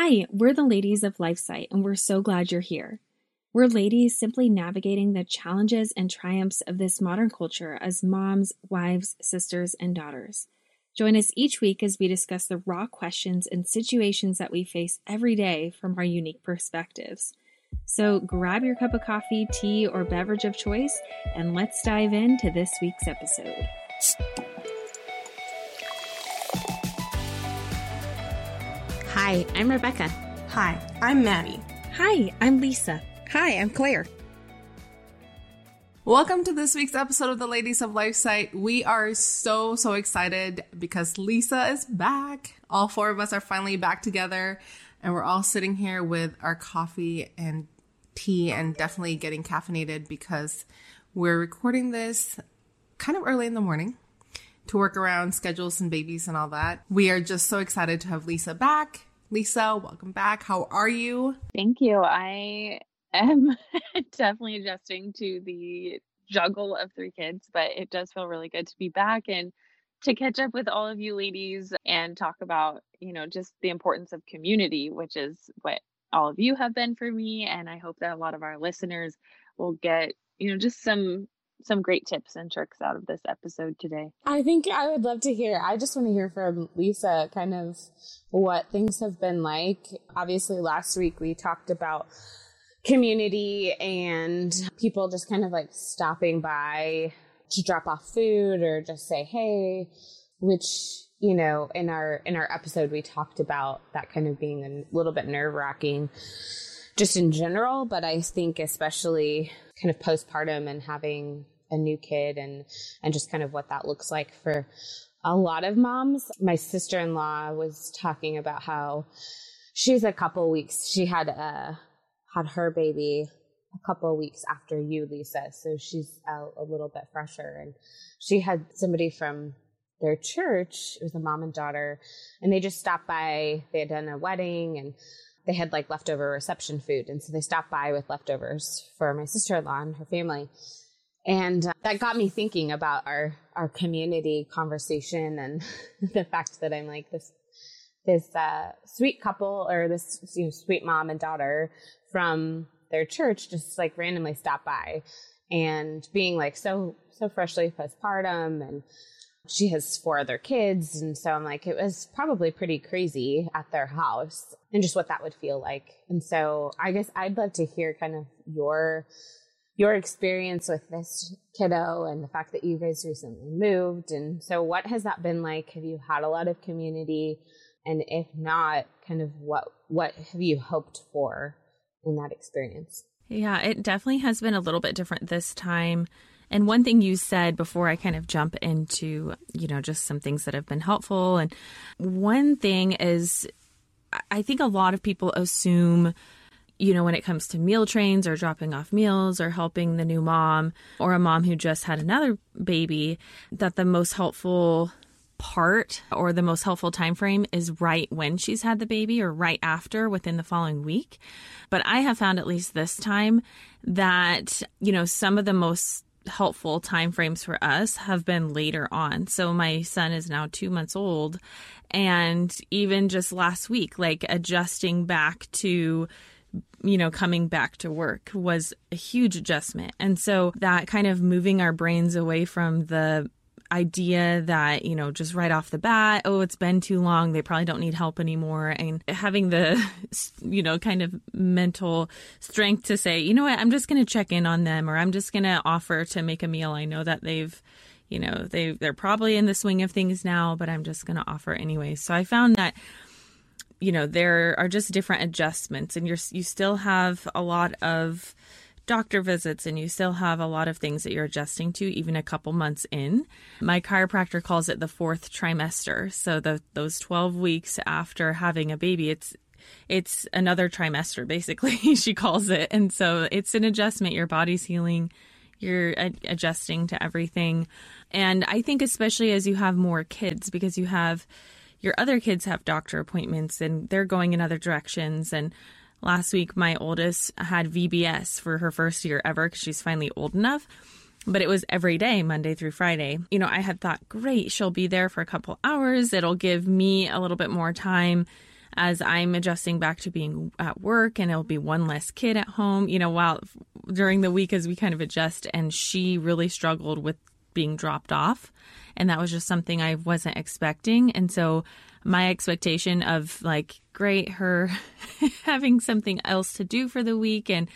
Hi, we're the ladies of LifeSite, and we're so glad you're here. We're ladies simply navigating the challenges and triumphs of this modern culture as moms, wives, sisters, and daughters. Join us each week as we discuss the raw questions and situations that we face every day from our unique perspectives. So grab your cup of coffee, tea, or beverage of choice, and let's dive into this week's episode. Hi, I'm Rebecca. Hi, I'm Maddie. Hi, I'm Lisa. Hi, I'm Claire. Welcome to this week's episode of the Ladies of LifeSite. We are so, so excited because Lisa is back. All four of us are finally back together, and we're all sitting here with our coffee and tea and definitely getting caffeinated because we're recording this kind of early in the morning to work around schedules and babies and all that. We are just so excited to have Lisa back. Lisa, welcome back. How are you? Thank you. I am definitely adjusting to the juggle of three kids, but it does feel really good to be back and to catch up with all of you ladies and talk about, you know, just the importance of community, which is what all of you have been for me. And I hope that a lot of our listeners will get, you know, just some some great tips and tricks out of this episode today. I think I would love to hear. I just want to hear from Lisa kind of what things have been like. Obviously, last week we talked about community and people just kind of like stopping by to drop off food or just say hey, which you know in our in our episode we talked about that kind of being a little bit nerve wracking just in general, but I think especially kind of postpartum and having a new kid and and just kind of what that looks like for a lot of moms. My sister-in-law was talking about how she's a couple weeks she had uh had her baby a couple weeks after you, Lisa. So she's a, a little bit fresher and she had somebody from their church. It was a mom and daughter and they just stopped by. They had done a wedding and they had like leftover reception food. And so they stopped by with leftovers for my sister in law and her family. And uh, that got me thinking about our, our community conversation and the fact that I'm like this, this uh, sweet couple or this you know, sweet mom and daughter from their church just like randomly stopped by and being like so, so freshly postpartum and she has four other kids. And so I'm like, it was probably pretty crazy at their house and just what that would feel like. And so I guess I'd love to hear kind of your your experience with this kiddo and the fact that you guys recently moved. And so what has that been like? Have you had a lot of community? And if not, kind of what what have you hoped for in that experience? Yeah, it definitely has been a little bit different this time. And one thing you said before I kind of jump into, you know, just some things that have been helpful. And one thing is, I think a lot of people assume, you know, when it comes to meal trains or dropping off meals or helping the new mom or a mom who just had another baby, that the most helpful part or the most helpful time frame is right when she's had the baby or right after within the following week. But I have found at least this time that, you know, some of the most helpful time frames for us have been later on. So my son is now 2 months old and even just last week like adjusting back to you know, coming back to work was a huge adjustment. And so that kind of moving our brains away from the idea that, you know, just right off the bat, oh, it's been too long. They probably don't need help anymore. And having the, you know, kind of mental strength to say, you know what, I'm just going to check in on them or I'm just going to offer to make a meal. I know that they've, you know, they, they're probably in the swing of things now, but I'm just going to offer anyway. So I found that, you know, there are just different adjustments and you're, you still have a lot of, doctor visits and you still have a lot of things that you're adjusting to even a couple months in. My chiropractor calls it the fourth trimester. So the those 12 weeks after having a baby, it's it's another trimester basically she calls it. And so it's an adjustment your body's healing, you're adjusting to everything. And I think especially as you have more kids because you have your other kids have doctor appointments and they're going in other directions and Last week, my oldest had VBS for her first year ever because she's finally old enough. But it was every day, Monday through Friday. You know, I had thought, great, she'll be there for a couple hours. It'll give me a little bit more time as I'm adjusting back to being at work and it'll be one less kid at home, you know, while during the week as we kind of adjust. And she really struggled with being dropped off. And that was just something I wasn't expecting. And so my expectation of like, great, her having something else to do for the week and,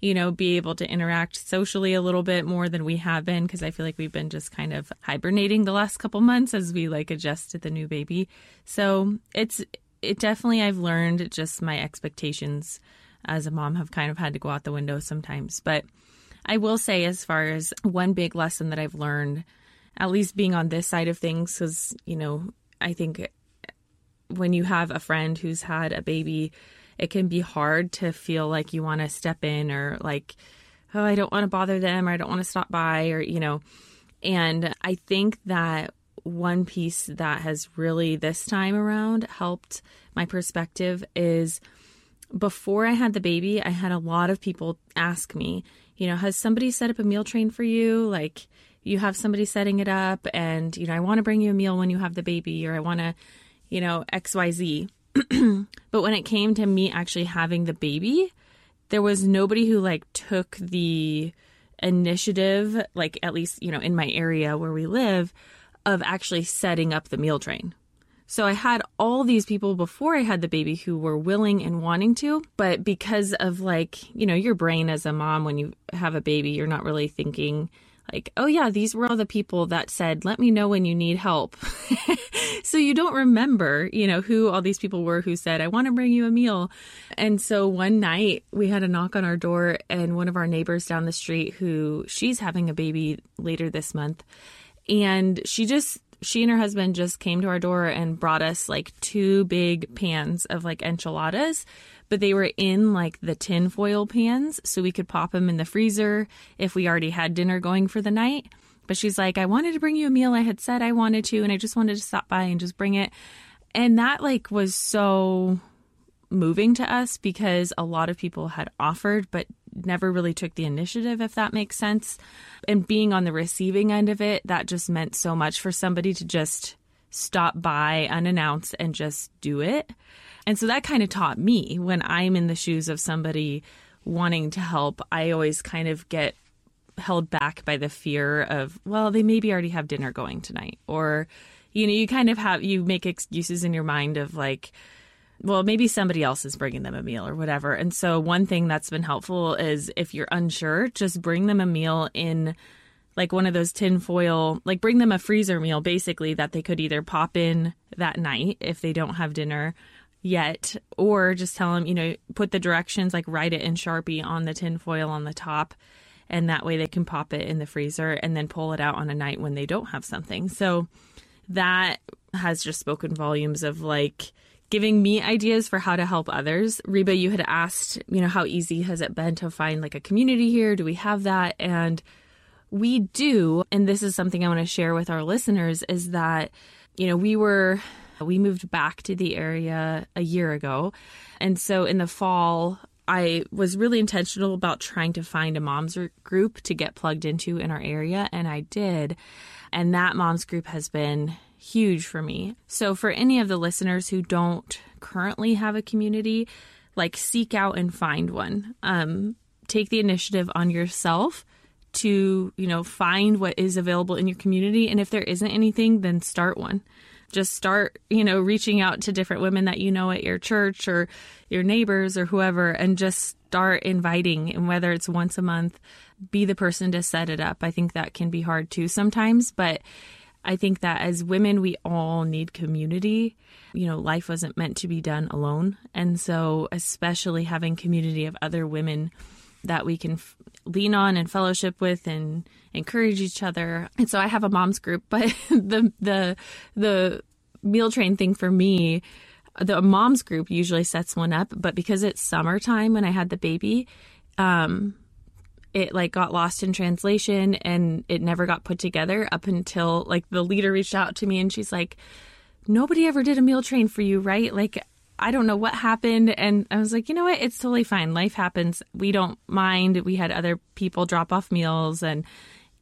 you know, be able to interact socially a little bit more than we have been because I feel like we've been just kind of hibernating the last couple months as we like adjust to the new baby. So it's, it definitely, I've learned just my expectations as a mom have kind of had to go out the window sometimes. But I will say, as far as one big lesson that I've learned, at least being on this side of things, because, you know, I think when you have a friend who's had a baby, it can be hard to feel like you want to step in or like, oh, I don't want to bother them or I don't want to stop by or, you know. And I think that one piece that has really this time around helped my perspective is before I had the baby, I had a lot of people ask me, you know, has somebody set up a meal train for you? Like, you have somebody setting it up, and, you know, I want to bring you a meal when you have the baby, or I want to, you know, XYZ. but when it came to me actually having the baby, there was nobody who like took the initiative, like at least, you know, in my area where we live, of actually setting up the meal train. So I had all these people before I had the baby who were willing and wanting to, but because of like, you know, your brain as a mom when you have a baby, you're not really thinking like, oh yeah, these were all the people that said, let me know when you need help. so you don't remember, you know, who all these people were who said, I want to bring you a meal. And so one night we had a knock on our door and one of our neighbors down the street who she's having a baby later this month. And she just she and her husband just came to our door and brought us like two big pans of like enchiladas, but they were in like the tin foil pans so we could pop them in the freezer if we already had dinner going for the night. But she's like, I wanted to bring you a meal. I had said I wanted to, and I just wanted to stop by and just bring it. And that like was so moving to us because a lot of people had offered but never really took the initiative, if that makes sense. And being on the receiving end of it, that just meant so much for somebody to just stop by unannounced and just do it. And so that kind of taught me when I'm in the shoes of somebody wanting to help, I always kind of get held back by the fear of, well, they maybe already have dinner going tonight. Or, you know, you kind of have, you make excuses in your mind of like, well, maybe somebody else is bringing them a meal or whatever. And so, one thing that's been helpful is if you're unsure, just bring them a meal in like one of those tin foil, like bring them a freezer meal basically that they could either pop in that night if they don't have dinner yet, or just tell them, you know, put the directions, like write it in Sharpie on the tin foil on the top. And that way they can pop it in the freezer and then pull it out on a night when they don't have something. So, that has just spoken volumes of like, giving me ideas for how to help others. Reba, you had asked, you know, how easy has it been to find like a community here? Do we have that? And we do. And this is something I want to share with our listeners is that, you know, we were, we moved back to the area a year ago. And so in the fall, I was really intentional about trying to find a moms group to get plugged into in our area. And I did. And that moms group has been huge for me. So, for any of the listeners who don't currently have a community, like seek out and find one. Um, take the initiative on yourself to, you know, find what is available in your community. And if there isn't anything, then start one. Just start, you know, reaching out to different women that you know at your church or your neighbors or whoever, and just start inviting. And whether it's once a month, be the person to set it up. I think that can be hard too sometimes, but I think that as women, we all need community. You know, life wasn't meant to be done alone. And so, especially having community of other women that we can f- lean on and fellowship with and encourage each other. And so I have a mom's group, but the the the meal train thing for me, the mom's group usually sets one up, but because it's summertime when I had the baby, um, it like got lost in translation and it never got put together up until like the leader reached out to me and she's like nobody ever did a meal train for you right like i don't know what happened. And i was like you know what? It's totally fine. Life happens. We don't mind. We had other people drop off meals and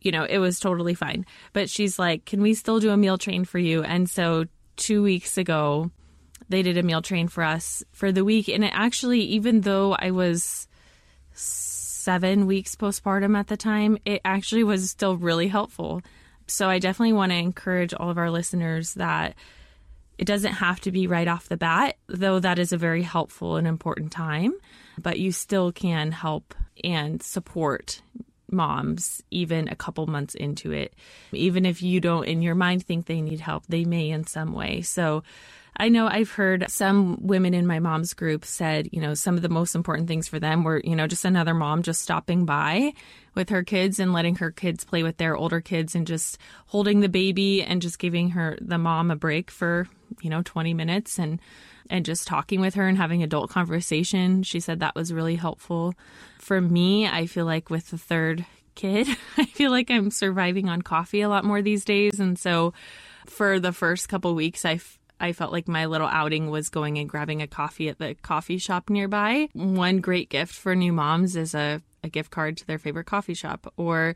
you know it was totally fine. But she's like can we still do a meal train for you? And so 2 weeks ago they did a meal train for us for the week. And it actually, even though I was seven weeks postpartum at the time, it actually was still really helpful. So I definitely want to encourage all of our listeners that it doesn't have to be right off the bat, though that is a very helpful and important time, but you still can help and support moms even a couple months into it. Even if you don't in your mind think they need help, they may in some way. So I know I've heard some women in my mom's group said, you know, some of the most important things for them were, you know, just another mom just stopping by with her kids and letting her kids play with their older kids and just holding the baby and just giving her the mom a break for, you know, 20 minutes and and just talking with her and having adult conversation. She said that was really helpful. For me, I feel like with the third kid, I feel like I'm surviving on coffee a lot more these days and so for the first couple weeks I I felt like my little outing was going and grabbing a coffee at the coffee shop nearby. One great gift for new moms is a, a gift card to their favorite coffee shop. Or,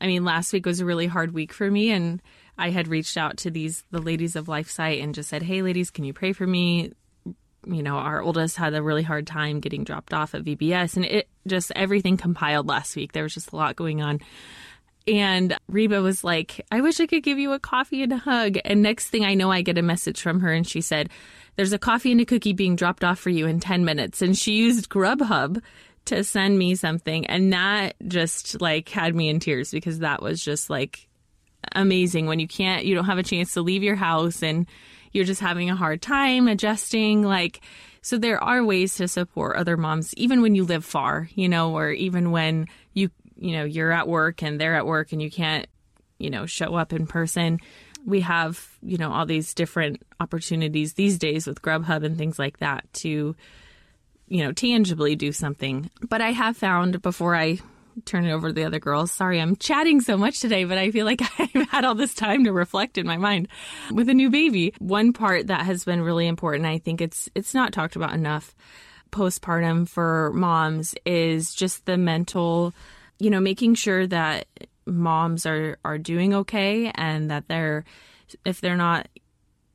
I mean, last week was a really hard week for me, and I had reached out to these, the ladies of LifeSite, and just said, Hey, ladies, can you pray for me? You know, our oldest had a really hard time getting dropped off at VBS, and it just everything compiled last week. There was just a lot going on. And Reba was like, I wish I could give you a coffee and a hug. And next thing I know, I get a message from her and she said, There's a coffee and a cookie being dropped off for you in 10 minutes. And she used Grubhub to send me something. And that just like had me in tears because that was just like amazing when you can't, you don't have a chance to leave your house and you're just having a hard time adjusting. Like, so there are ways to support other moms, even when you live far, you know, or even when you know, you're at work and they're at work and you can't, you know, show up in person. We have, you know, all these different opportunities these days with Grubhub and things like that to, you know, tangibly do something. But I have found before I turn it over to the other girls. Sorry, I'm chatting so much today, but I feel like I've had all this time to reflect in my mind with a new baby. One part that has been really important, I think it's it's not talked about enough postpartum for moms is just the mental you know, making sure that moms are are doing okay and that they're if they're not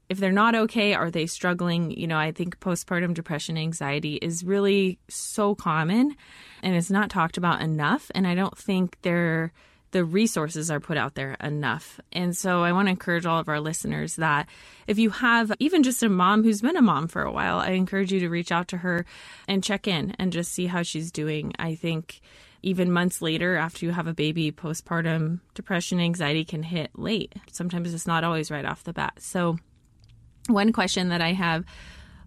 if they're not okay are they struggling you know i think postpartum depression anxiety is really so common and it's not talked about enough and i don't think they're the resources are put out there enough. And so I want to encourage all of our listeners that if you have even just a mom who's been a mom for a while, I encourage you to reach out to her and check in and just see how she's doing. I think even months later after you have a baby, postpartum depression, anxiety can hit late. Sometimes it's not always right off the bat. So, one question that I have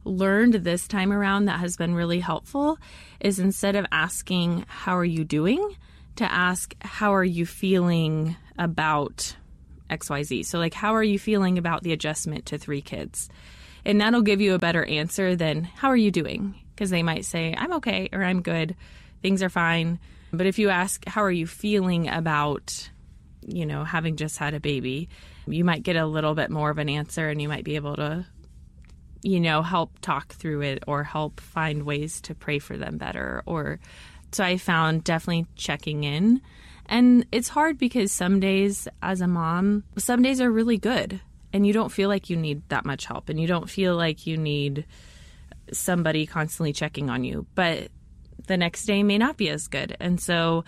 learned this time around that has been really helpful is instead of asking, How are you doing? to ask, How are you feeling about XYZ? So, like, how are you feeling about the adjustment to three kids? And that'll give you a better answer than, How are you doing? Because they might say, I'm okay or I'm good, things are fine. But if you ask, how are you feeling about, you know, having just had a baby, you might get a little bit more of an answer and you might be able to, you know, help talk through it or help find ways to pray for them better. Or so I found definitely checking in. And it's hard because some days as a mom, some days are really good and you don't feel like you need that much help and you don't feel like you need somebody constantly checking on you. But the next day may not be as good. And so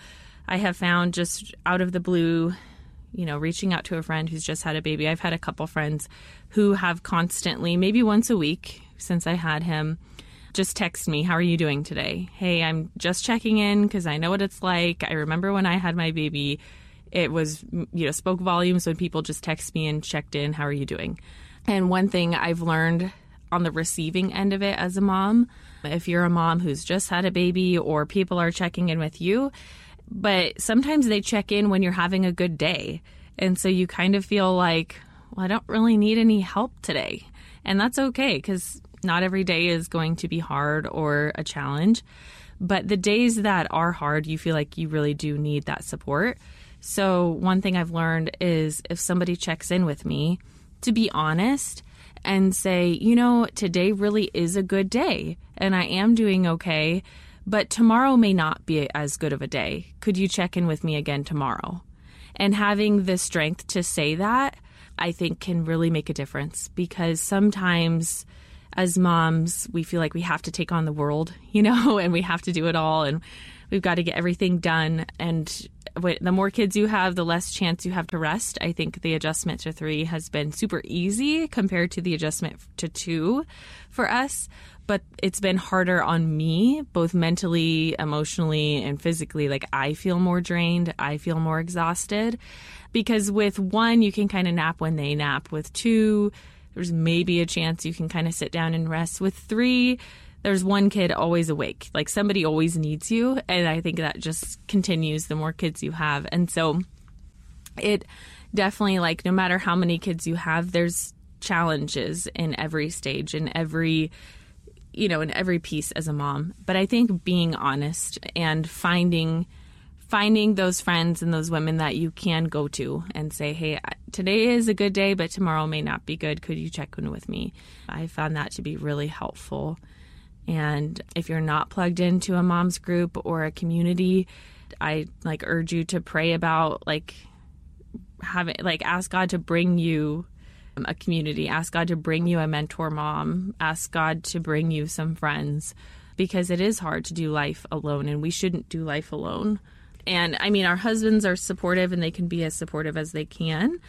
I have found just out of the blue, you know, reaching out to a friend who's just had a baby. I've had a couple friends who have constantly, maybe once a week since I had him, just text me, How are you doing today? Hey, I'm just checking in because I know what it's like. I remember when I had my baby, it was, you know, spoke volumes when people just text me and checked in, How are you doing? And one thing I've learned on the receiving end of it as a mom if you're a mom who's just had a baby or people are checking in with you. But sometimes they check in when you're having a good day. And so you kind of feel like, well, I don't really need any help today. And that's okay because not every day is going to be hard or a challenge. But the days that are hard, you feel like you really do need that support. So, one thing I've learned is if somebody checks in with me, to be honest and say, you know, today really is a good day and I am doing okay, but tomorrow may not be as good of a day. Could you check in with me again tomorrow? And having the strength to say that, I think can really make a difference because sometimes as moms, we feel like we have to take on the world, you know, and we have to do it all and we've got to get everything done. And the more kids you have, the less chance you have to rest. I think the adjustment to three has been super easy compared to the adjustment to two for us. But it's been harder on me, both mentally, emotionally, and physically. Like, I feel more drained. I feel more exhausted. Because with one, you can kind of nap when they nap. With two, there's maybe a chance you can kind of sit down and rest. With three, there's one kid always awake. Like somebody always needs you. And I think that just continues the more kids you have. And so it definitely, like, no matter how many kids you have, there's challenges in every stage, in every you know in every piece as a mom but i think being honest and finding finding those friends and those women that you can go to and say hey today is a good day but tomorrow may not be good could you check in with me i found that to be really helpful and if you're not plugged into a mom's group or a community, I like urge you to pray about like having like ask God to bring you um, a community, ask God to bring you a mentor mom, ask God to bring you some friends because it is hard to do life alone and we shouldn't do life alone. And I mean, our husbands are supportive and they can be as supportive as they can,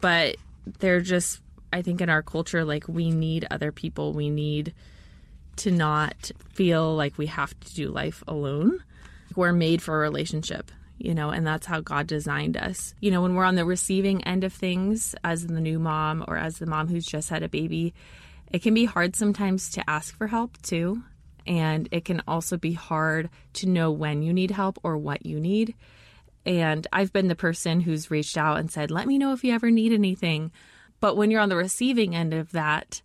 but they're just, I think, in our culture, like we need other people. We need to not feel like we have to do life alone. We're made for a relationship, you know, and that's how God designed us. You know, when we're on the receiving end of things as the new mom or as the mom who's just had a baby, it can be hard sometimes to ask for help too. And it can also be hard to know when you need help or what you need. And I've been the person who's reached out and said, let me know if you ever need anything. But when you're on the receiving end of that,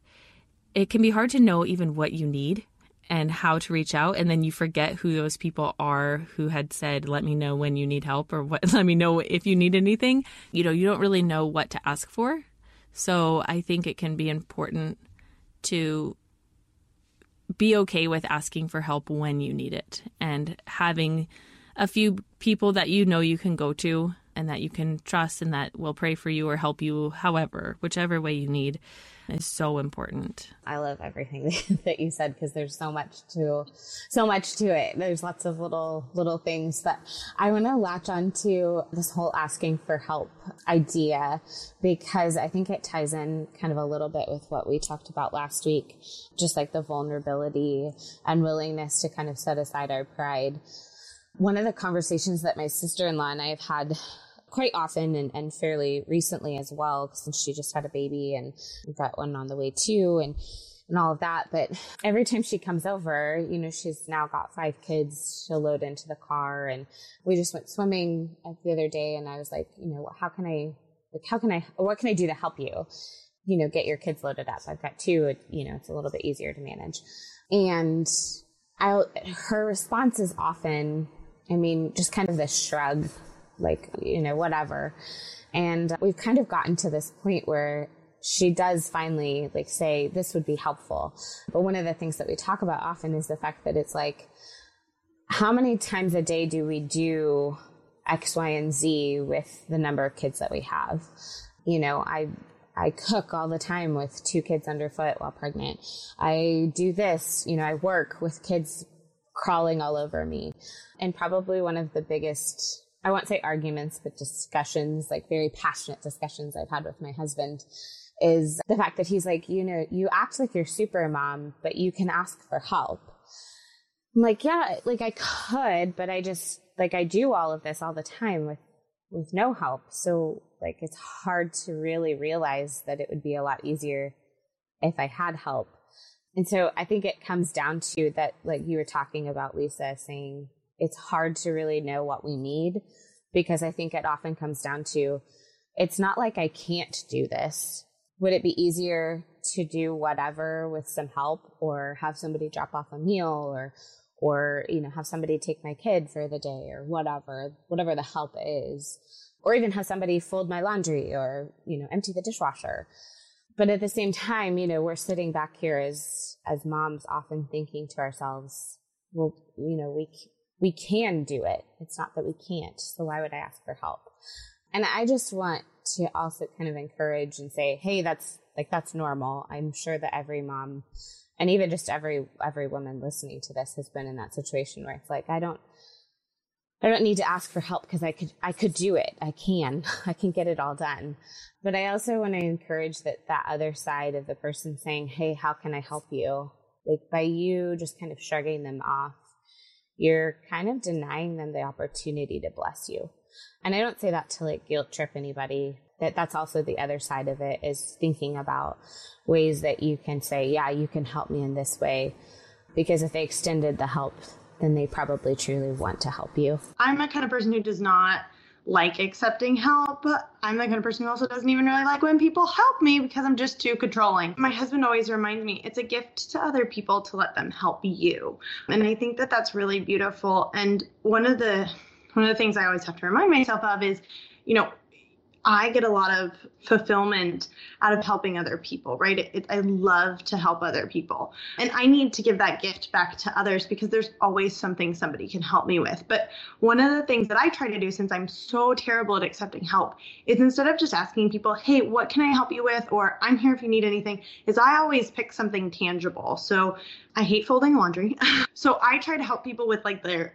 it can be hard to know even what you need and how to reach out and then you forget who those people are who had said let me know when you need help or what let me know if you need anything. You know you don't really know what to ask for. So i think it can be important to be okay with asking for help when you need it and having a few people that you know you can go to and that you can trust and that will pray for you or help you however whichever way you need is so important. I love everything that you said because there's so much to so much to it. There's lots of little little things that I want to latch onto this whole asking for help idea because I think it ties in kind of a little bit with what we talked about last week, just like the vulnerability and willingness to kind of set aside our pride. One of the conversations that my sister-in-law and I have had quite often and, and fairly recently as well, since she just had a baby and got one on the way too, and and all of that. But every time she comes over, you know, she's now got five kids to load into the car, and we just went swimming uh, the other day, and I was like, you know, how can I, like, how can I, what can I do to help you? You know, get your kids loaded up. I've got two, you know, it's a little bit easier to manage. And I, her response is often, I mean, just kind of this shrug like, you know, whatever. And we've kind of gotten to this point where she does finally like say this would be helpful. But one of the things that we talk about often is the fact that it's like, how many times a day do we do X, Y, and Z with the number of kids that we have? You know, I I cook all the time with two kids underfoot while pregnant. I do this, you know, I work with kids crawling all over me. And probably one of the biggest I won't say arguments, but discussions, like very passionate discussions I've had with my husband is the fact that he's like, you know, you act like you're super mom, but you can ask for help. I'm like, yeah, like I could, but I just like I do all of this all the time with with no help. So like it's hard to really realize that it would be a lot easier if I had help. And so I think it comes down to that like you were talking about Lisa saying it's hard to really know what we need because I think it often comes down to it's not like I can't do this. Would it be easier to do whatever with some help or have somebody drop off a meal or or you know have somebody take my kid for the day or whatever whatever the help is or even have somebody fold my laundry or you know empty the dishwasher but at the same time you know we're sitting back here as as moms often thinking to ourselves well you know we we can do it. It's not that we can't. So why would I ask for help? And I just want to also kind of encourage and say, hey, that's like, that's normal. I'm sure that every mom and even just every, every woman listening to this has been in that situation where it's like, I don't, I don't need to ask for help because I could I could do it. I can. I can get it all done. But I also want to encourage that that other side of the person saying, "Hey, how can I help you?" Like by you just kind of shrugging them off, you're kind of denying them the opportunity to bless you. And I don't say that to like guilt trip anybody. That that's also the other side of it is thinking about ways that you can say, "Yeah, you can help me in this way." Because if they extended the help then they probably truly want to help you. I'm a kind of person who does not like accepting help. I'm the kind of person who also doesn't even really like when people help me because I'm just too controlling. My husband always reminds me it's a gift to other people to let them help you. And I think that that's really beautiful. And one of the one of the things I always have to remind myself of is, you know, I get a lot of fulfillment out of helping other people, right? It, it, I love to help other people. And I need to give that gift back to others because there's always something somebody can help me with. But one of the things that I try to do since I'm so terrible at accepting help is instead of just asking people, hey, what can I help you with? Or I'm here if you need anything, is I always pick something tangible. So I hate folding laundry. so I try to help people with like their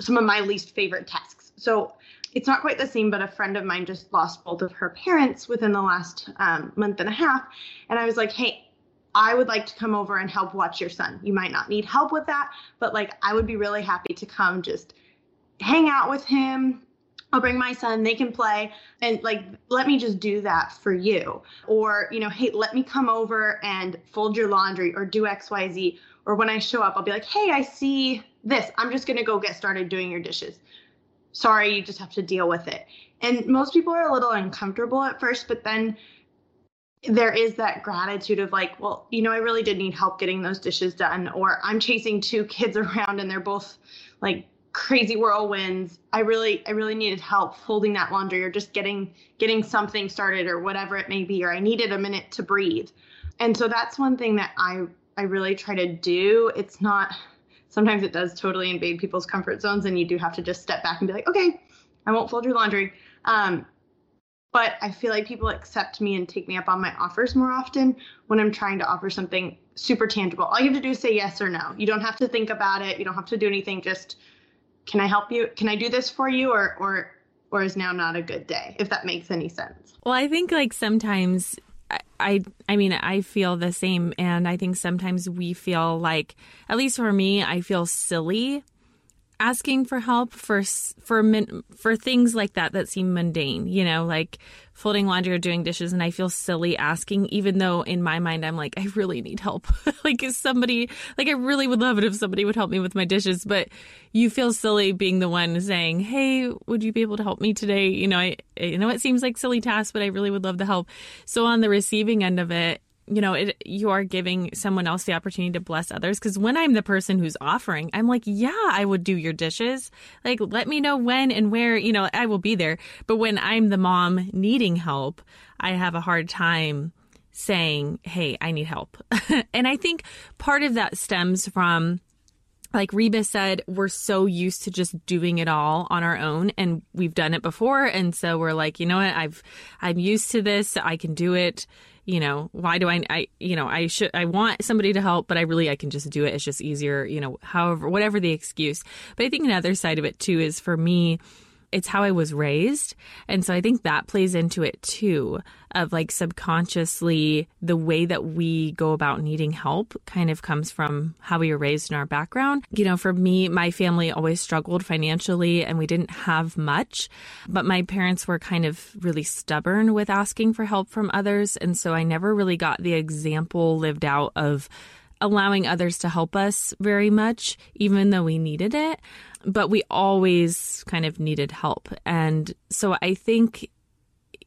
some of my least favorite tasks. So it's not quite the same, but a friend of mine just lost both of her parents within the last um, month and a half. And I was like, hey, I would like to come over and help watch your son. You might not need help with that, but like I would be really happy to come just hang out with him. I'll bring my son, they can play and like let me just do that for you. Or, you know, hey, let me come over and fold your laundry or do XYZ. Or when I show up, I'll be like, hey, I see this. I'm just going to go get started doing your dishes sorry, you just have to deal with it. And most people are a little uncomfortable at first, but then there is that gratitude of like, well, you know, I really did need help getting those dishes done, or I'm chasing two kids around and they're both like crazy whirlwinds. I really, I really needed help folding that laundry or just getting getting something started or whatever it may be, or I needed a minute to breathe. And so that's one thing that I I really try to do. It's not sometimes it does totally invade people's comfort zones and you do have to just step back and be like okay i won't fold your laundry. Um, but i feel like people accept me and take me up on my offers more often when i'm trying to offer something super tangible. All you have to do is say yes or no. You don't have to think about it. You don't have to do anything. Just can i help you? Can i do this for you? Or or or is now not a good day if that makes any sense? Well i think like sometimes I I mean I feel the same. And I think sometimes we feel like at least for me I feel silly asking for help for for min, for things like that that seem mundane, you know, like folding laundry or doing dishes and I feel silly asking even though in my mind I'm like I really need help. like is somebody like I really would love it if somebody would help me with my dishes, but you feel silly being the one saying, "Hey, would you be able to help me today?" You know, I you know it seems like silly task, but I really would love the help. So on the receiving end of it, you know, it, you are giving someone else the opportunity to bless others. Because when I'm the person who's offering, I'm like, yeah, I would do your dishes. Like, let me know when and where, you know, I will be there. But when I'm the mom needing help, I have a hard time saying, hey, I need help. and I think part of that stems from, like Reba said, we're so used to just doing it all on our own and we've done it before. And so we're like, you know what? I've, I'm used to this. I can do it you know, why do I, I, you know, I should, I want somebody to help, but I really, I can just do it. It's just easier, you know, however, whatever the excuse. But I think another side of it too is for me, it's how I was raised. And so I think that plays into it too, of like subconsciously the way that we go about needing help kind of comes from how we were raised in our background. You know, for me, my family always struggled financially and we didn't have much, but my parents were kind of really stubborn with asking for help from others. And so I never really got the example lived out of allowing others to help us very much, even though we needed it but we always kind of needed help. And so I think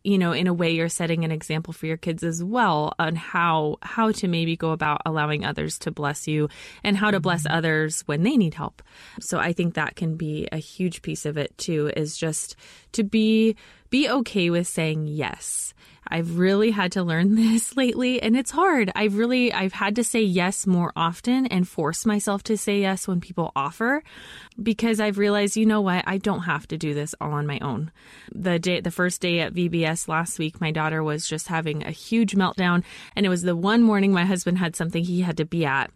you know in a way you're setting an example for your kids as well on how how to maybe go about allowing others to bless you and how to bless mm-hmm. others when they need help. So i think that can be a huge piece of it too is just to be be okay with saying yes I've really had to learn this lately and it's hard. I've really I've had to say yes more often and force myself to say yes when people offer because I've realized, you know what, I don't have to do this all on my own. The day the first day at VBS last week, my daughter was just having a huge meltdown and it was the one morning my husband had something he had to be at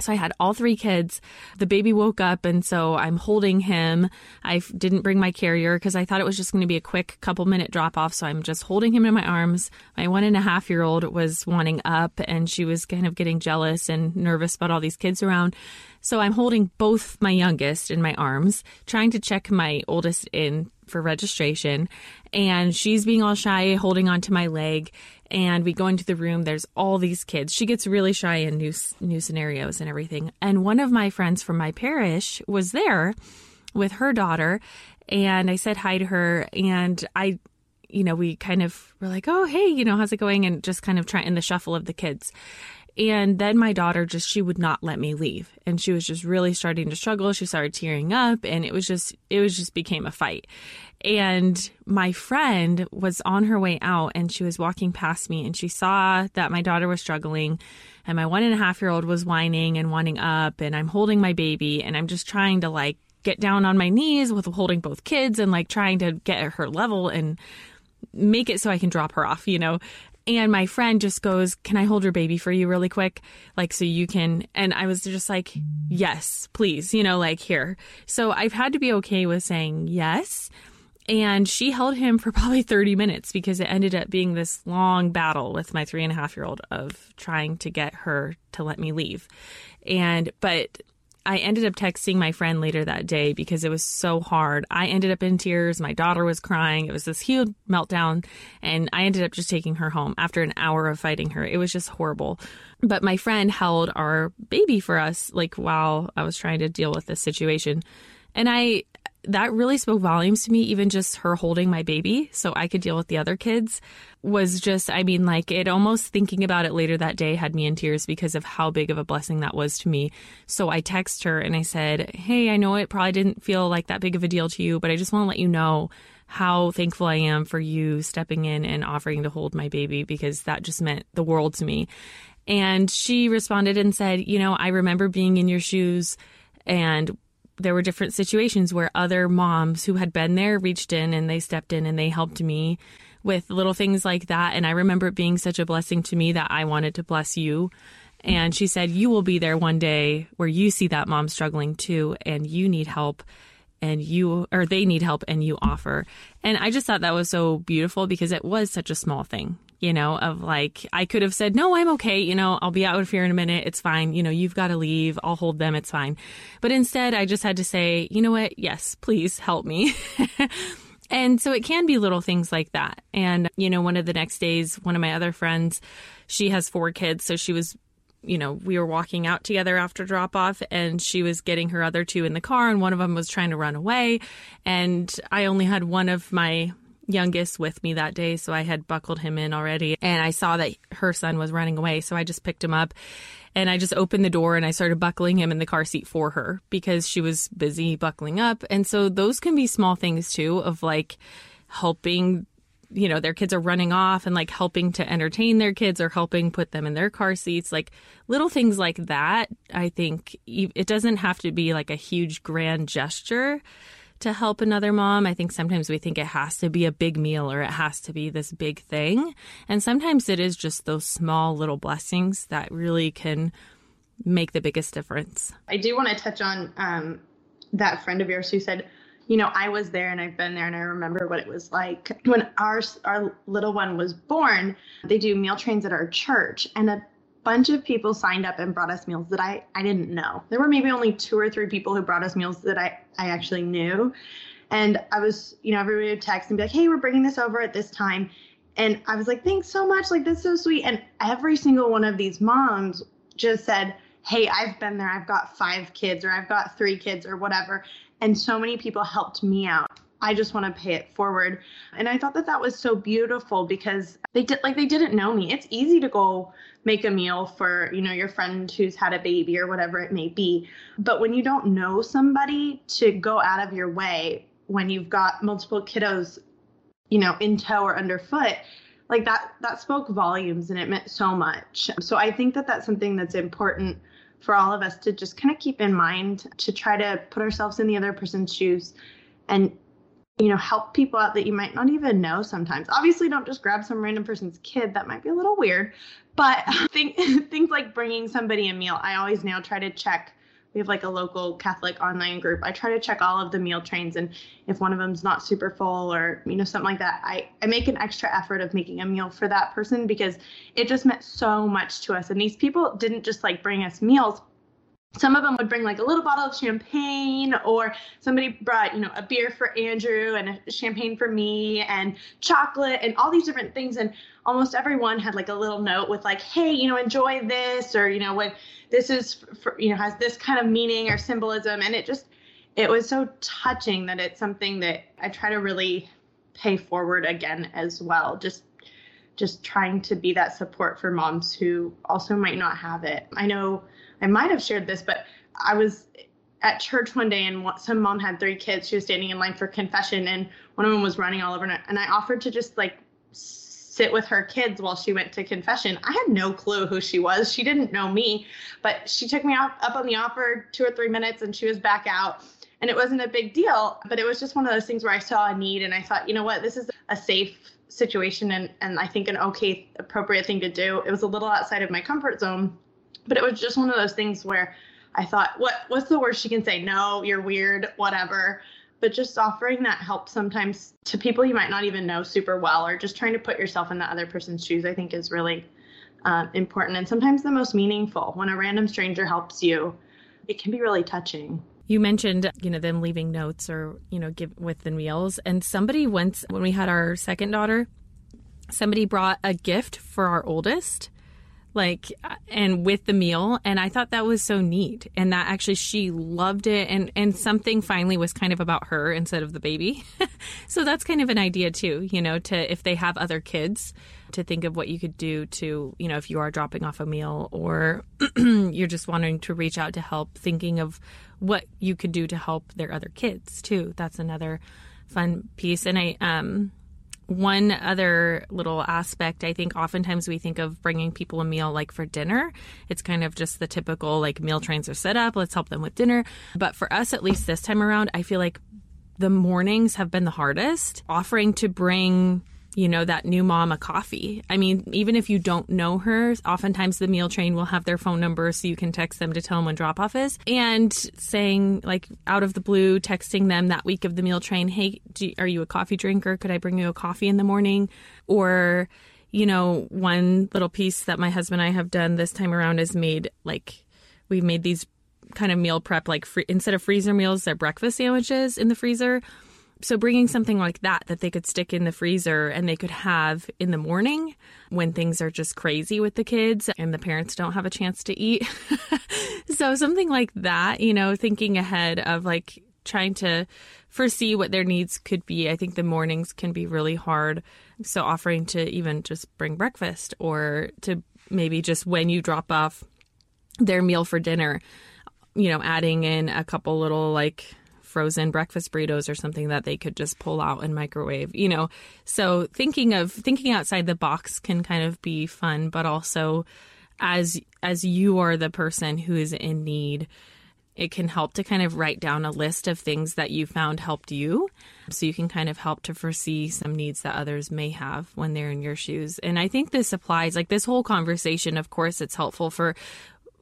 so I had all three kids. The baby woke up, and so I'm holding him. I didn't bring my carrier because I thought it was just going to be a quick couple minute drop off. So I'm just holding him in my arms. My one and a half year old was wanting up, and she was kind of getting jealous and nervous about all these kids around. So I'm holding both my youngest in my arms, trying to check my oldest in for registration. And she's being all shy, holding onto my leg and we go into the room there's all these kids. She gets really shy in new new scenarios and everything. And one of my friends from my parish was there with her daughter and i said hi to her and i you know we kind of were like oh hey you know how's it going? and just kind of trying in the shuffle of the kids and then my daughter just, she would not let me leave. And she was just really starting to struggle. She started tearing up and it was just, it was just became a fight. And my friend was on her way out and she was walking past me and she saw that my daughter was struggling and my one and a half year old was whining and wanting up and I'm holding my baby and I'm just trying to like get down on my knees with holding both kids and like trying to get her level and make it so I can drop her off, you know? And my friend just goes, Can I hold your baby for you really quick? Like, so you can. And I was just like, Yes, please, you know, like here. So I've had to be okay with saying yes. And she held him for probably 30 minutes because it ended up being this long battle with my three and a half year old of trying to get her to let me leave. And, but I ended up texting my friend later that day because it was so hard. I ended up in tears. My daughter was crying. It was this huge meltdown. And I ended up just taking her home after an hour of fighting her. It was just horrible. But my friend held our baby for us, like while I was trying to deal with this situation. And I, that really spoke volumes to me, even just her holding my baby so I could deal with the other kids was just, I mean, like it almost thinking about it later that day had me in tears because of how big of a blessing that was to me. So I text her and I said, Hey, I know it probably didn't feel like that big of a deal to you, but I just want to let you know how thankful I am for you stepping in and offering to hold my baby because that just meant the world to me. And she responded and said, You know, I remember being in your shoes and there were different situations where other moms who had been there reached in and they stepped in and they helped me with little things like that. And I remember it being such a blessing to me that I wanted to bless you. And she said, You will be there one day where you see that mom struggling too, and you need help, and you, or they need help, and you offer. And I just thought that was so beautiful because it was such a small thing, you know, of like, I could have said, No, I'm okay. You know, I'll be out of here in a minute. It's fine. You know, you've got to leave. I'll hold them. It's fine. But instead, I just had to say, You know what? Yes, please help me. And so it can be little things like that. And, you know, one of the next days, one of my other friends, she has four kids. So she was, you know, we were walking out together after drop off and she was getting her other two in the car and one of them was trying to run away. And I only had one of my youngest with me that day. So I had buckled him in already and I saw that her son was running away. So I just picked him up and I just opened the door and I started buckling him in the car seat for her because she was busy buckling up. And so those can be small things too of like helping you know their kids are running off and like helping to entertain their kids or helping put them in their car seats like little things like that i think it doesn't have to be like a huge grand gesture to help another mom. I think sometimes we think it has to be a big meal or it has to be this big thing. And sometimes it is just those small little blessings that really can make the biggest difference. I do want to touch on um, that friend of yours who said, you know, I was there and I've been there and I remember what it was like when our our little one was born. They do meal trains at our church and a bunch of people signed up and brought us meals that I, I didn't know. There were maybe only two or three people who brought us meals that I, I actually knew. And I was, you know, everybody would text and be like, hey, we're bringing this over at this time. And I was like, thanks so much. Like, that's so sweet. And every single one of these moms just said, hey, I've been there. I've got five kids or I've got three kids or whatever. And so many people helped me out. I just want to pay it forward. And I thought that that was so beautiful because they did like they didn't know me. It's easy to go make a meal for, you know, your friend who's had a baby or whatever it may be. But when you don't know somebody to go out of your way when you've got multiple kiddos, you know, in tow or underfoot, like that that spoke volumes and it meant so much so i think that that's something that's important for all of us to just kind of keep in mind to try to put ourselves in the other person's shoes and you know help people out that you might not even know sometimes obviously don't just grab some random person's kid that might be a little weird but think, things like bringing somebody a meal i always now try to check we have like a local Catholic online group. I try to check all of the meal trains, and if one of them's not super full or you know something like that, I I make an extra effort of making a meal for that person because it just meant so much to us. And these people didn't just like bring us meals, some of them would bring like a little bottle of champagne or somebody brought you know a beer for andrew and a champagne for me and chocolate and all these different things. And almost everyone had like a little note with like hey you know enjoy this or you know what this is for, you know has this kind of meaning or symbolism. And it just it was so touching that it's something that i try to really pay forward again as well. Just just trying to be that support for moms who also might not have it. I know I might have shared this, but I was at church one day and some mom had three kids. She was standing in line for confession and one of them was running all over. And I offered to just like sit with her kids while she went to confession. I had no clue who she was. She didn't know me, but she took me up, up on the offer two or three minutes and she was back out. And it wasn't a big deal, but it was just one of those things where I saw a need and I thought, you know what, this is a safe situation and, and I think an okay, appropriate thing to do. It was a little outside of my comfort zone but it was just one of those things where I thought, what what's the worst she can say? No, you're weird, whatever. But just offering that help sometimes to people you might not even know super well, or just trying to put yourself in the other person's shoes, I think is really uh, important and sometimes the most meaningful. When a random stranger helps you, it can be really touching. You mentioned, you know, them leaving notes or, you know, give with the meals. And somebody once, when we had our second daughter, somebody brought a gift for our oldest like and with the meal and i thought that was so neat and that actually she loved it and and something finally was kind of about her instead of the baby. So that's kind of an idea too you know to if they have other kids to think of what you could do to you know if you are dropping off a meal or you're just wanting to reach out to help thinking of what you could do to help their other kids too. That's another fun piece and i um one other little aspect, I think oftentimes we think of bringing people a meal like for dinner. It's kind of just the typical like meal trains are set up, let's help them with dinner. But for us, at least this time around, I feel like the mornings have been the hardest. Offering to bring you know, that new mom a coffee. I mean, even if you don't know her, oftentimes the meal train will have their phone number so you can text them to tell them when drop off is. And saying, like, out of the blue, texting them that week of the meal train, hey, you, are you a coffee drinker? Could I bring you a coffee in the morning? Or, you know, one little piece that my husband and I have done this time around is made like, we've made these kind of meal prep, like free, instead of freezer meals, they're breakfast sandwiches in the freezer so bringing something like that that they could stick in the freezer and they could have in the morning when things are just crazy with the kids and the parents don't have a chance to eat. so something like that, you know, thinking ahead of like trying to foresee what their needs could be. I think the mornings can be really hard. So offering to even just bring breakfast or to maybe just when you drop off their meal for dinner, you know, adding in a couple little like frozen breakfast burritos or something that they could just pull out and microwave, you know. So thinking of thinking outside the box can kind of be fun, but also as as you are the person who is in need, it can help to kind of write down a list of things that you found helped you so you can kind of help to foresee some needs that others may have when they're in your shoes and i think this applies like this whole conversation of course it's helpful for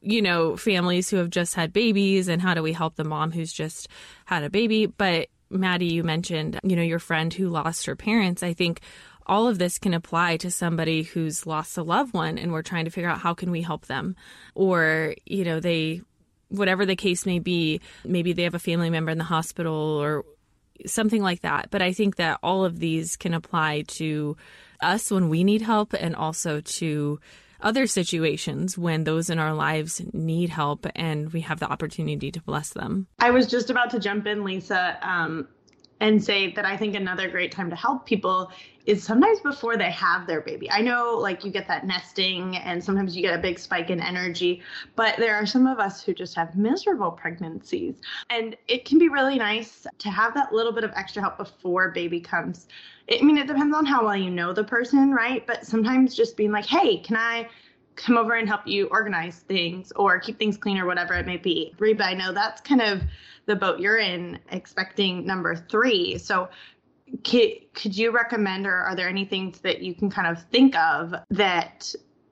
you know, families who have just had babies and how do we help the mom who's just had a baby. But Maddie, you mentioned, you know, your friend who lost her parents. I think all of this can apply to somebody who's lost a loved one and we're trying to figure out how can we help them or you know they whatever the case may be maybe they have a family member in the hospital or something like that but i think that all of these can apply to us when we need help and also to other situations when those in our lives need help and we have the opportunity to bless them. I was just about to jump in, Lisa. Um, and say that I think another great time to help people is sometimes before they have their baby. I know like you get that nesting and sometimes you get a big spike in energy, but there are some of us who just have miserable pregnancies. And it can be really nice to have that little bit of extra help before baby comes. I mean, it depends on how well you know the person, right? But sometimes just being like, hey, can I come over and help you organize things or keep things clean or whatever it may be. Reba, I know that's kind of the boat you're in, expecting number three. So, could, could you recommend, or are there any things that you can kind of think of that,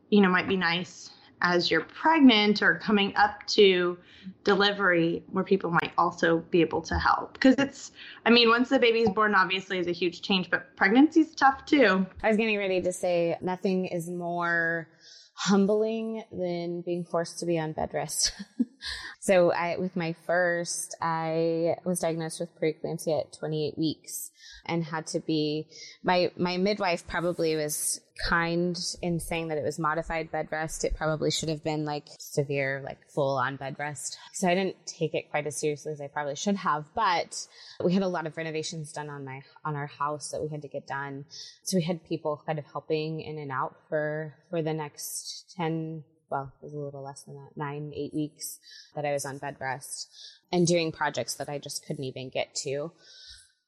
you know, might be nice as you're pregnant or coming up to delivery where people might also be able to help because it's i mean once the baby's born obviously is a huge change but pregnancy's tough too i was getting ready to say nothing is more humbling than being forced to be on bed rest. so I, with my first, I was diagnosed with preeclampsia at 28 weeks and had to be my my midwife probably was kind in saying that it was modified bed rest. It probably should have been like severe, like full on bed rest. So I didn't take it quite as seriously as I probably should have. But we had a lot of renovations done on my on our house that we had to get done. So we had people kind of helping in and out for for the next ten well, it was a little less than that, nine, eight weeks that I was on bed rest and doing projects that I just couldn't even get to.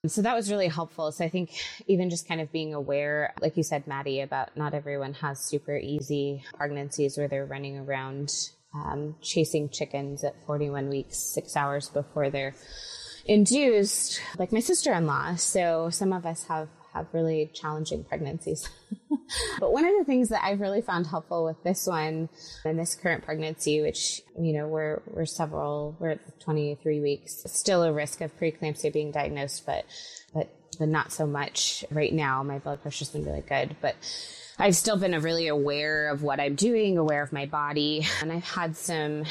So that was really helpful. So I think even just kind of being aware, like you said, Maddie, about not everyone has super easy pregnancies where they're running around um, chasing chickens at 41 weeks, six hours before they're induced, like my sister in law. So some of us have have really challenging pregnancies. but one of the things that I've really found helpful with this one and this current pregnancy, which, you know, we're, we're several, we're at 23 weeks, still a risk of preeclampsia being diagnosed, but, but, but not so much right now. My blood pressure's been really good, but I've still been really aware of what I'm doing, aware of my body. And I've had some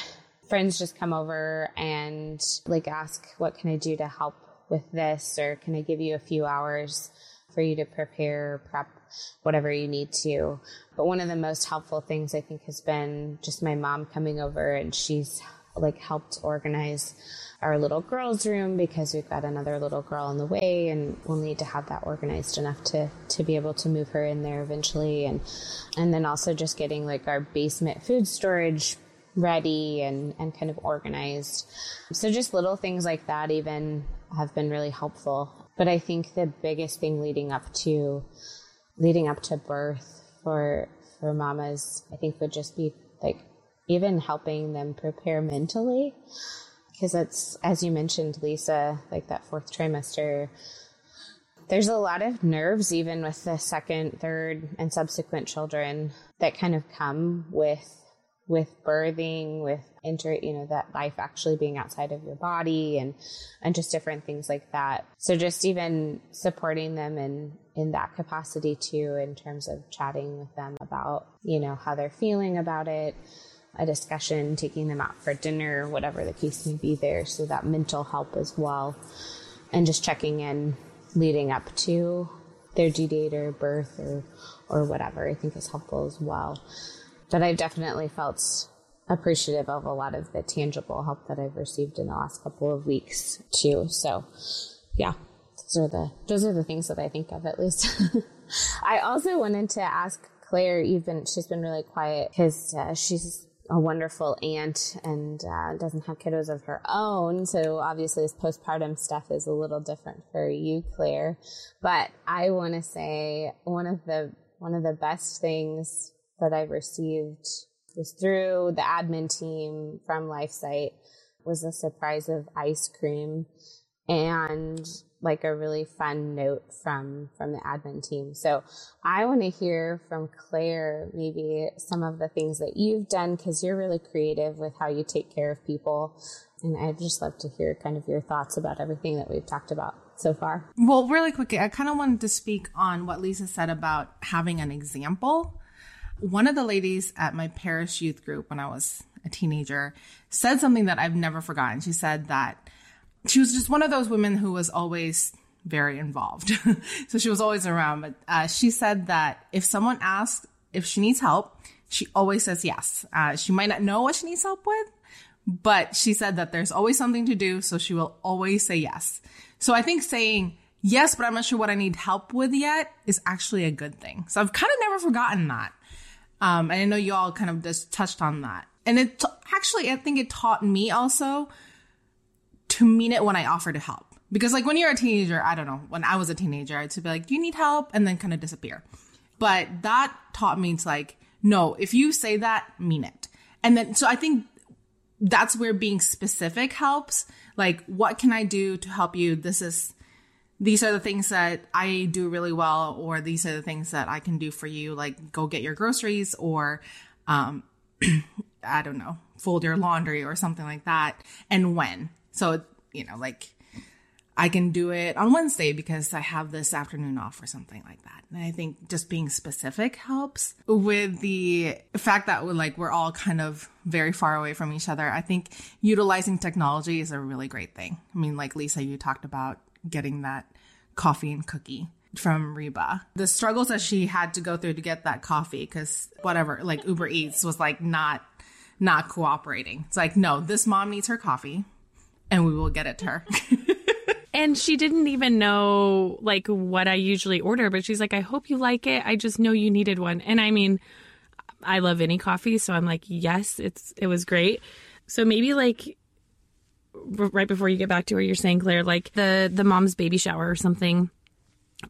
friends just come over and like ask, what can I do to help with this? Or can I give you a few hours? For you to prepare, prep, whatever you need to. But one of the most helpful things I think has been just my mom coming over and she's like helped organize our little girls room because we've got another little girl on the way and we'll need to have that organized enough to to be able to move her in there eventually. And and then also just getting like our basement food storage ready and and kind of organized. So just little things like that even have been really helpful but I think the biggest thing leading up to leading up to birth for for mamas, I think would just be like even helping them prepare mentally. Because it's as you mentioned lisa like that fourth trimester there's a lot of nerves even with the second third and subsequent children that kind of come with with birthing, with enter, you know, that life actually being outside of your body and, and just different things like that. So just even supporting them in, in that capacity too, in terms of chatting with them about, you know, how they're feeling about it, a discussion, taking them out for dinner, whatever the case may be there. So that mental help as well. And just checking in leading up to their due date or birth or, or whatever, I think is helpful as well but I've definitely felt appreciative of a lot of the tangible help that I've received in the last couple of weeks too. So yeah, those are the those are the things that I think of at least. I also wanted to ask Claire. You've been she's been really quiet because uh, she's a wonderful aunt and uh, doesn't have kiddos of her own. So obviously, this postpartum stuff is a little different for you, Claire. But I want to say one of the one of the best things that I received was through the admin team from LifeSite was a surprise of ice cream and like a really fun note from from the admin team. So I want to hear from Claire maybe some of the things that you've done because you're really creative with how you take care of people. And I'd just love to hear kind of your thoughts about everything that we've talked about so far. Well, really quickly, I kind of wanted to speak on what Lisa said about having an example one of the ladies at my parish youth group when I was a teenager said something that I've never forgotten. She said that she was just one of those women who was always very involved. so she was always around. But uh, she said that if someone asks if she needs help, she always says yes. Uh, she might not know what she needs help with, but she said that there's always something to do, so she will always say yes. So I think saying yes, but I'm not sure what I need help with yet is actually a good thing. So I've kind of never forgotten that. Um, and I know you all kind of just touched on that. And it t- actually, I think it taught me also to mean it when I offer to help. Because like when you're a teenager, I don't know, when I was a teenager, I'd be like, you need help? And then kind of disappear. But that taught me to like, no, if you say that, mean it. And then, so I think that's where being specific helps. Like, what can I do to help you? This is, these are the things that I do really well, or these are the things that I can do for you. Like, go get your groceries, or, um, I don't know, fold your laundry or something like that. And when. So, you know, like, I can do it on Wednesday because I have this afternoon off or something like that. And I think just being specific helps with the fact that we're like, we're all kind of very far away from each other. I think utilizing technology is a really great thing. I mean, like Lisa, you talked about getting that coffee and cookie from Reba. The struggles that she had to go through to get that coffee because whatever, like Uber Eats was like not, not cooperating. It's like, no, this mom needs her coffee and we will get it to her. And she didn't even know like what I usually order, but she's like, I hope you like it. I just know you needed one. And I mean, I love any coffee, so I'm like, yes, it's it was great. So maybe like right before you get back to where you're saying, Claire, like the the mom's baby shower or something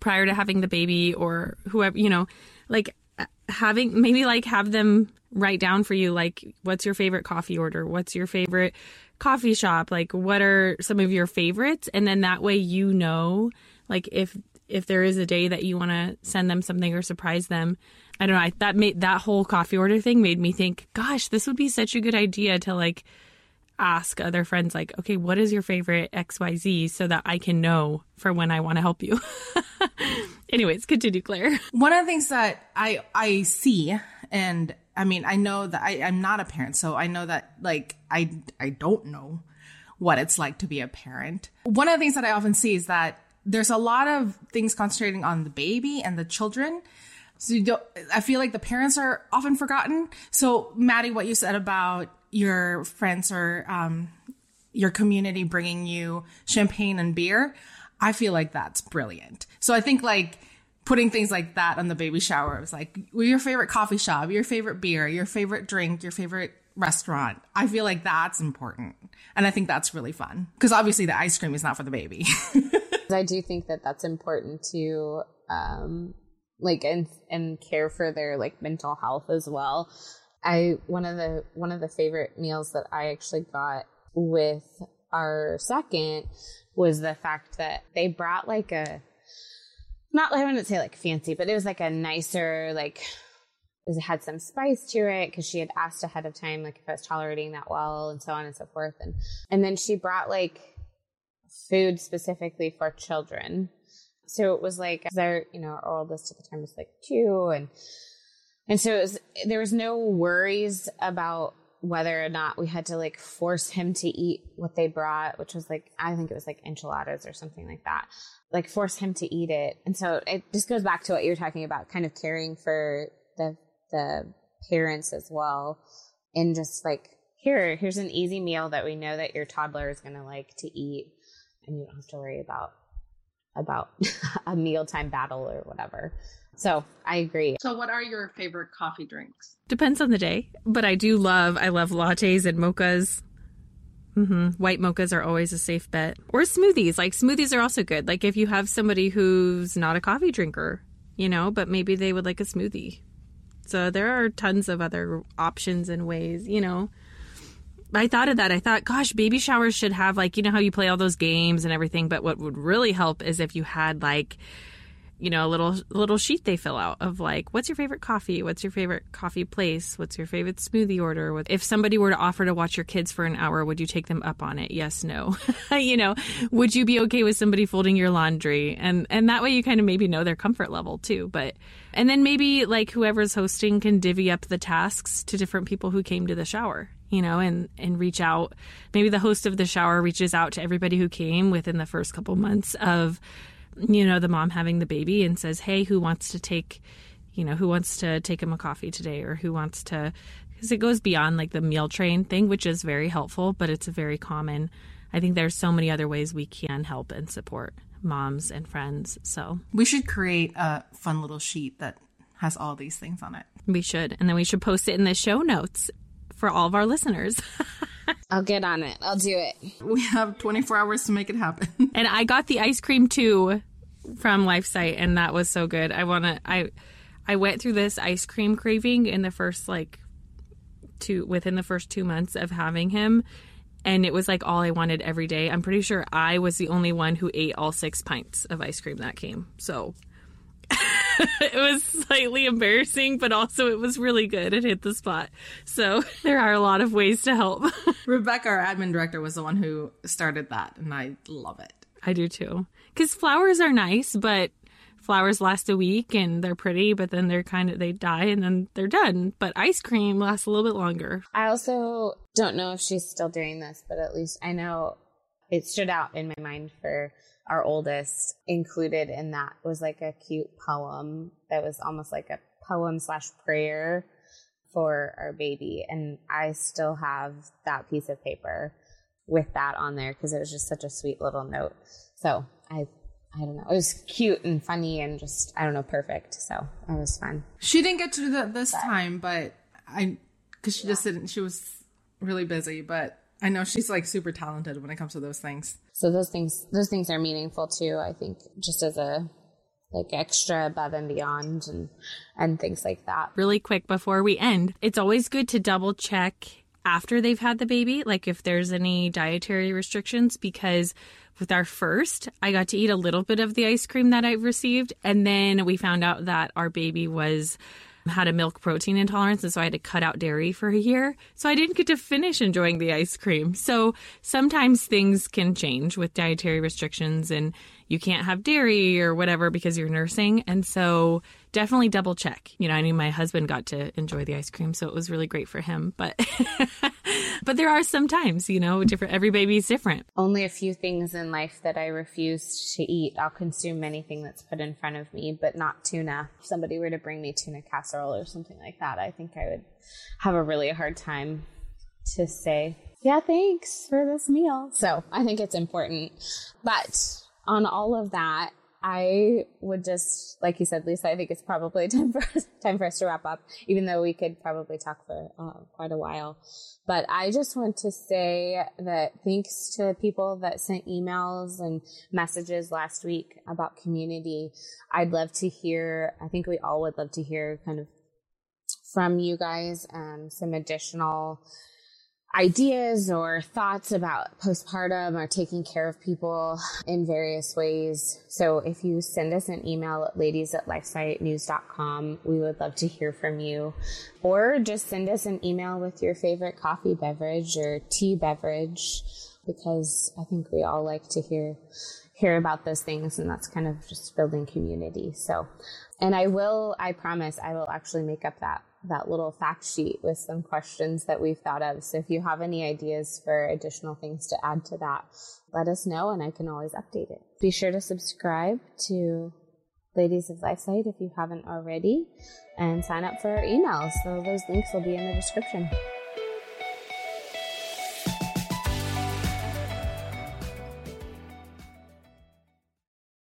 prior to having the baby or whoever, you know, like uh, having maybe like have them write down for you like what's your favorite coffee order? What's your favorite coffee shop? Like what are some of your favorites? And then that way you know like if if there is a day that you want to send them something or surprise them. I don't know I, that made that whole coffee order thing made me think gosh this would be such a good idea to like ask other friends like okay what is your favorite xyz so that i can know for when i want to help you anyways continue claire one of the things that i i see and I mean, I know that I, I'm not a parent, so I know that like I I don't know what it's like to be a parent. One of the things that I often see is that there's a lot of things concentrating on the baby and the children. So I feel like the parents are often forgotten. So Maddie, what you said about your friends or um, your community bringing you champagne and beer, I feel like that's brilliant. So I think like putting things like that on the baby shower. Was like your favorite coffee shop, your favorite beer, your favorite drink, your favorite restaurant. I feel like that's important. And I think that's really fun because obviously the ice cream is not for the baby. I do think that that's important to um like and and care for their like mental health as well. I one of the one of the favorite meals that I actually got with our second was the fact that they brought like a not I wouldn't say like fancy, but it was like a nicer like it had some spice to it because she had asked ahead of time like if I was tolerating that well and so on and so forth and and then she brought like food specifically for children. So it was like our you know our oldest at the time was like two and and so was there was no worries about whether or not we had to like force him to eat what they brought, which was like I think it was like enchiladas or something like that like force him to eat it. And so it just goes back to what you were talking about, kind of caring for the the parents as well. And just like, here, here's an easy meal that we know that your toddler is gonna like to eat and you don't have to worry about about a mealtime battle or whatever. So I agree. So what are your favorite coffee drinks? Depends on the day, but I do love I love lattes and mochas. Mm-hmm. White mochas are always a safe bet. Or smoothies. Like smoothies are also good. Like if you have somebody who's not a coffee drinker, you know, but maybe they would like a smoothie. So there are tons of other options and ways, you know. I thought of that. I thought, gosh, baby showers should have like, you know how you play all those games and everything, but what would really help is if you had like you know, a little little sheet they fill out of like, what's your favorite coffee? What's your favorite coffee place? What's your favorite smoothie order? If somebody were to offer to watch your kids for an hour, would you take them up on it? Yes, no. you know, would you be okay with somebody folding your laundry? And and that way you kind of maybe know their comfort level too. But and then maybe like whoever's hosting can divvy up the tasks to different people who came to the shower you know, and and reach out. Maybe the host of the shower reaches out to everybody who came within the first couple months of you know, the mom having the baby and says, "Hey, who wants to take, you know, who wants to take him a coffee today or who wants to because it goes beyond like the meal train thing, which is very helpful, but it's a very common. I think there's so many other ways we can help and support moms and friends. So we should create a fun little sheet that has all these things on it. We should. And then we should post it in the show notes for all of our listeners. I'll get on it. I'll do it. We have 24 hours to make it happen. and I got the ice cream too from LifeSite and that was so good. I want to I I went through this ice cream craving in the first like two within the first 2 months of having him and it was like all I wanted every day. I'm pretty sure I was the only one who ate all 6 pints of ice cream that came. So it was slightly embarrassing, but also it was really good. It hit the spot. So there are a lot of ways to help. Rebecca, our admin director, was the one who started that, and I love it. I do too. Because flowers are nice, but flowers last a week and they're pretty, but then they're kind of, they die and then they're done. But ice cream lasts a little bit longer. I also don't know if she's still doing this, but at least I know it stood out in my mind for our oldest included in that was like a cute poem that was almost like a poem slash prayer for our baby. And I still have that piece of paper with that on there because it was just such a sweet little note. So I I don't know. It was cute and funny and just I don't know, perfect. So it was fun. She didn't get to do that this but, time, but I because she yeah. just didn't. She was really busy, but I know she's like super talented when it comes to those things. So those things those things are meaningful too, I think, just as a like extra above and beyond and and things like that. Really quick before we end, it's always good to double check after they've had the baby, like if there's any dietary restrictions because with our first, I got to eat a little bit of the ice cream that I received and then we found out that our baby was had a milk protein intolerance and so I had to cut out dairy for a year. So I didn't get to finish enjoying the ice cream. So sometimes things can change with dietary restrictions and you can't have dairy or whatever because you're nursing. And so definitely double check. You know, I mean, my husband got to enjoy the ice cream, so it was really great for him. But, but there are some times, you know, different, every baby's different. Only a few things in life that I refuse to eat. I'll consume anything that's put in front of me, but not tuna. If somebody were to bring me tuna casserole or something like that, I think I would have a really hard time to say, yeah, thanks for this meal. So I think it's important. But on all of that, I would just, like you said, Lisa, I think it's probably time for us, time for us to wrap up, even though we could probably talk for uh, quite a while. But I just want to say that thanks to people that sent emails and messages last week about community. I'd love to hear, I think we all would love to hear kind of from you guys, um, some additional ideas or thoughts about postpartum or taking care of people in various ways. So if you send us an email at ladies at lifesitenews.com, we would love to hear from you. Or just send us an email with your favorite coffee beverage or tea beverage because I think we all like to hear hear about those things and that's kind of just building community. So and I will I promise I will actually make up that that little fact sheet with some questions that we've thought of. So if you have any ideas for additional things to add to that, let us know and I can always update it. Be sure to subscribe to Ladies of LifeSite if you haven't already and sign up for our emails. So those links will be in the description.